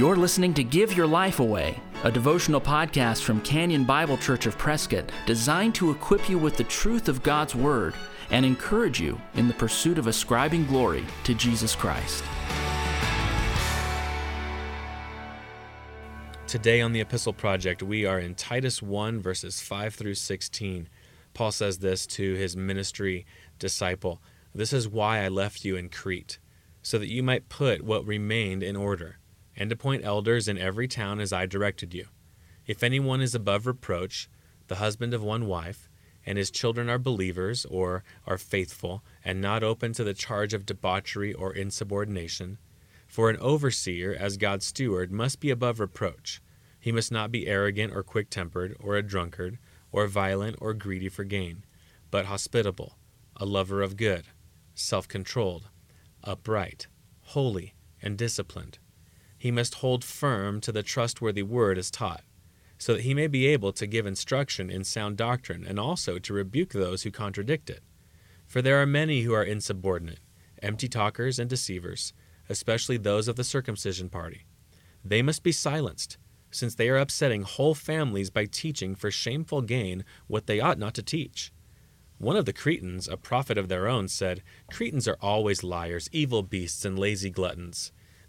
You're listening to Give Your Life Away, a devotional podcast from Canyon Bible Church of Prescott designed to equip you with the truth of God's Word and encourage you in the pursuit of ascribing glory to Jesus Christ. Today on the Epistle Project, we are in Titus 1, verses 5 through 16. Paul says this to his ministry disciple This is why I left you in Crete, so that you might put what remained in order and appoint elders in every town as I directed you. If anyone is above reproach, the husband of one wife, and his children are believers or are faithful, and not open to the charge of debauchery or insubordination, for an overseer, as God's steward, must be above reproach. He must not be arrogant or quick tempered, or a drunkard, or violent or greedy for gain, but hospitable, a lover of good, self controlled, upright, holy, and disciplined he must hold firm to the trustworthy word as taught, so that he may be able to give instruction in sound doctrine and also to rebuke those who contradict it. For there are many who are insubordinate, empty talkers and deceivers, especially those of the circumcision party. They must be silenced, since they are upsetting whole families by teaching for shameful gain what they ought not to teach. One of the Cretans, a prophet of their own, said, Cretans are always liars, evil beasts, and lazy gluttons.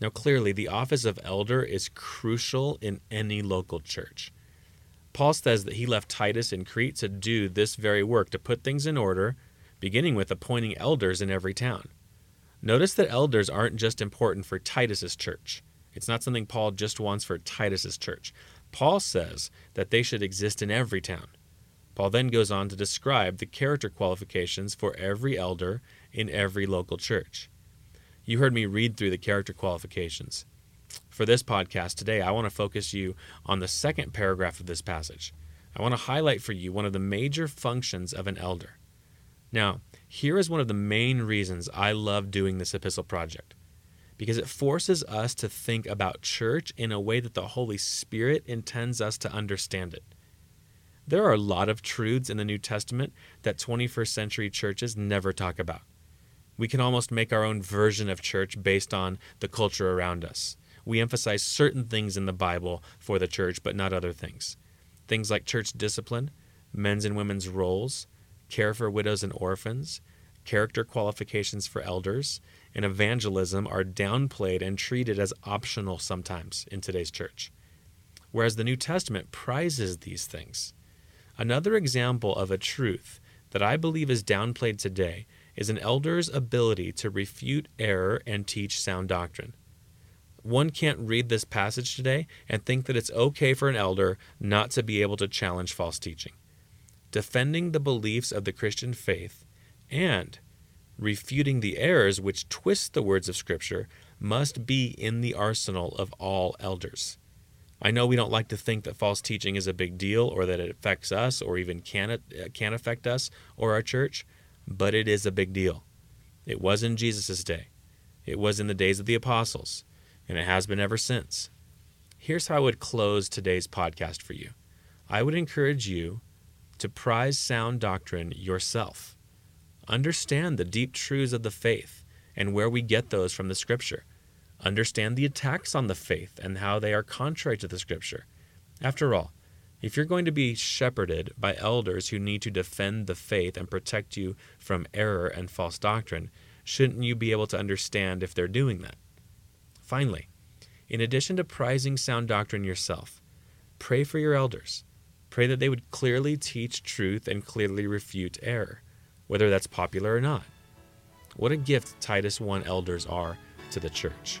Now, clearly, the office of elder is crucial in any local church. Paul says that he left Titus in Crete to do this very work, to put things in order, beginning with appointing elders in every town. Notice that elders aren't just important for Titus's church. It's not something Paul just wants for Titus's church. Paul says that they should exist in every town. Paul then goes on to describe the character qualifications for every elder in every local church. You heard me read through the character qualifications. For this podcast today, I want to focus you on the second paragraph of this passage. I want to highlight for you one of the major functions of an elder. Now, here is one of the main reasons I love doing this epistle project because it forces us to think about church in a way that the Holy Spirit intends us to understand it. There are a lot of truths in the New Testament that 21st century churches never talk about. We can almost make our own version of church based on the culture around us. We emphasize certain things in the Bible for the church, but not other things. Things like church discipline, men's and women's roles, care for widows and orphans, character qualifications for elders, and evangelism are downplayed and treated as optional sometimes in today's church. Whereas the New Testament prizes these things. Another example of a truth that I believe is downplayed today is an elder's ability to refute error and teach sound doctrine. One can't read this passage today and think that it's okay for an elder not to be able to challenge false teaching. Defending the beliefs of the Christian faith and refuting the errors which twist the words of Scripture must be in the arsenal of all elders. I know we don't like to think that false teaching is a big deal or that it affects us or even can, uh, can affect us or our church, but it is a big deal. It was in Jesus' day, it was in the days of the apostles, and it has been ever since. Here's how I would close today's podcast for you I would encourage you to prize sound doctrine yourself. Understand the deep truths of the faith and where we get those from the Scripture. Understand the attacks on the faith and how they are contrary to the Scripture. After all, if you're going to be shepherded by elders who need to defend the faith and protect you from error and false doctrine, shouldn't you be able to understand if they're doing that? Finally, in addition to prizing sound doctrine yourself, pray for your elders. Pray that they would clearly teach truth and clearly refute error, whether that's popular or not. What a gift Titus 1 elders are to the church.